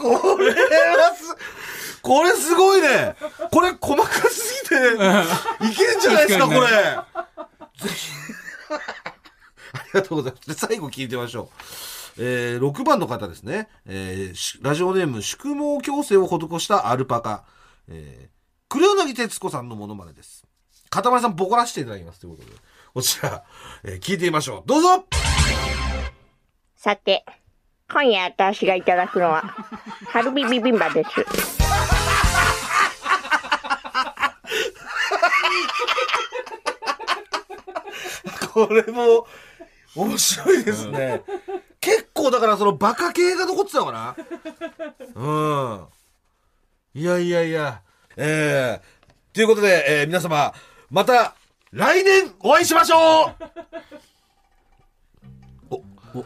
[LAUGHS] これはす、これすごいね。これ細かすぎて、[LAUGHS] いけんじゃないですか、これ。ぜひ。ありがとうございます。で最後聞いてみましょう。えー、6番の方ですね。えーしラジオネーム、宿毛矯正を施したアルパカ。えー、黒柳徹子さんのモノマネです。かたまりさん、ボコらしていただきます。ということで。こちら、えー聞いてみましょう。どうぞさて、今夜私がいただくのは、カルビビビンバです。[LAUGHS] これも、面白いですね。構だからそのバカ系が残ってたのかな？うん。いやいやいや。えー、ということで、えー皆様、また、来年お会いしましょうお、お。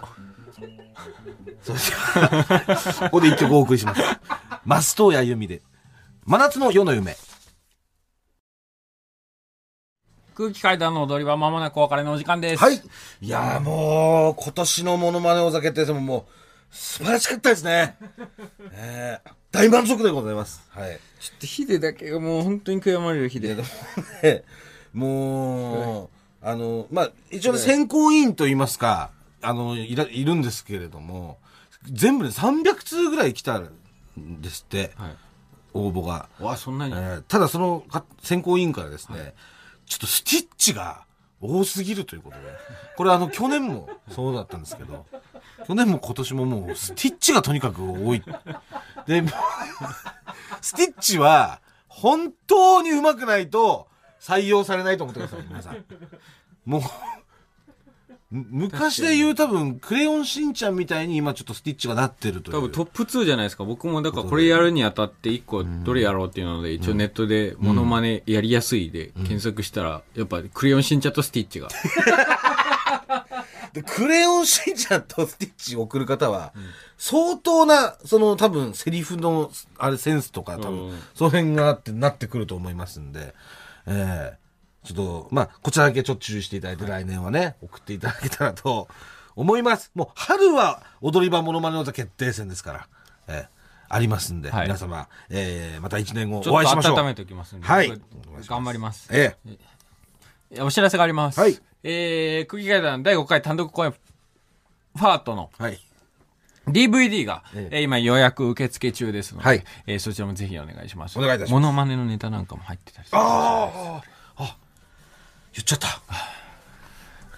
それでは、ここで一曲お送りします。松任谷由実で、真夏の夜の夢。空気階段の踊りは間もなくお別れのお時間です。はい。いやーもう、今年のモノマネお酒ってもう、もう素晴らしかったですね。[LAUGHS] えー、大満足でございます。はい。ちょっとヒデだけがもう本当に悔やまれるヒデ。ねもう、あの、まあ、一応ね、選考委員といいますか、あの、いら、いるんですけれども、全部で300通ぐらい来たんですって、はい。応募が。わ、そんなに。えーただそのか選考委員からですね、ちょっとスティッチが多すぎるということで、これあの去年もそうだったんですけど、去年も今年ももうスティッチがとにかく多い。で、[LAUGHS] スティッチは本当に上手くないと採用されないと思ってください、皆さん。もう、昔で言う多分、クレヨンしんちゃんみたいに今ちょっとスティッチがなってるという。多分トップ2じゃないですか。僕もだからこれやるにあたって1個どれやろうっていうので、一応ネットでモノマネやりやすいで検索したら、やっぱクレヨンしんちゃんとスティッチが。[LAUGHS] で、クレヨンしんちゃんとスティッチを送る方は、相当な、その多分セリフの、あれセンスとか多分、うん。その辺があってなってくると思いますんで、ええちょっと、まあ、こちらだけちょっと注意していただいて、来年はね、送っていただけたらと思います。もう、春は踊り場モノマネ王座決定戦ですから、ええありますんで、はい皆様、ええまた1年後お会いしましょう。と温めておきますんで。はい僕頑張ります。ええいやお知らせがあります。はいえー、空気階段第5回単独公演、ファートのはい。DVD が、ええー今予約受付中ですので、はいえーそちらもぜひお願いします。お願いいたしますモノマネのネタなんかも入ってたりすあ、あ、言っちゃった。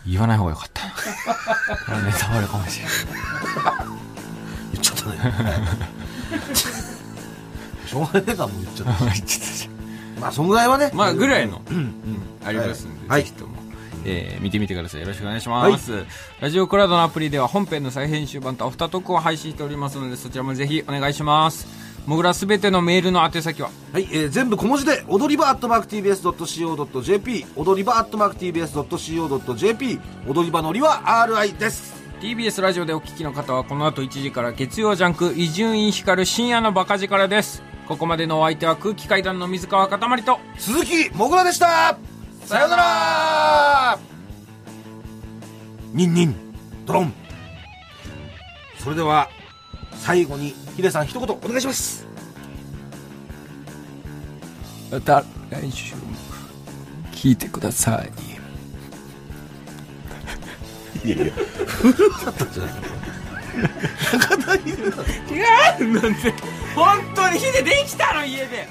言わない方がよかった。これネタバレかもしれない。言っちゃったね。しょうがねえかもう言っちゃった。[LAUGHS] 言ってたじゃんまあ、そんぐらいはね。まあ、ぐらいの、ありますんで、はいぜひとも、えー見てみてください。よろしくお願いします。ラジオクラウドのアプリでは本編の再編集版とアフタートークを配信しておりますので、そちらもぜひお願いします。もぐらすべてのメールの宛先は、はい、えー全部小文字で、踊り場アットマーク TBS.CO.JP、踊り場アットマーク TBS.CO.JP、踊り場のりは RI です。TBS ラジオでお聞きの方はこの後1時から月曜ジャンク伊集院光る深夜のバカ力です。ここまでのお相手は空気階段の水川かたまりと、鈴木もぐらでした。さようなら。ニンニン、ドロン。それでは、最後にヒデさん一言お願いします。また来週も聞いてください。いやいや、古かったんじゃな [LAUGHS] い中田秀違うなんて、本当に火でできたの家で。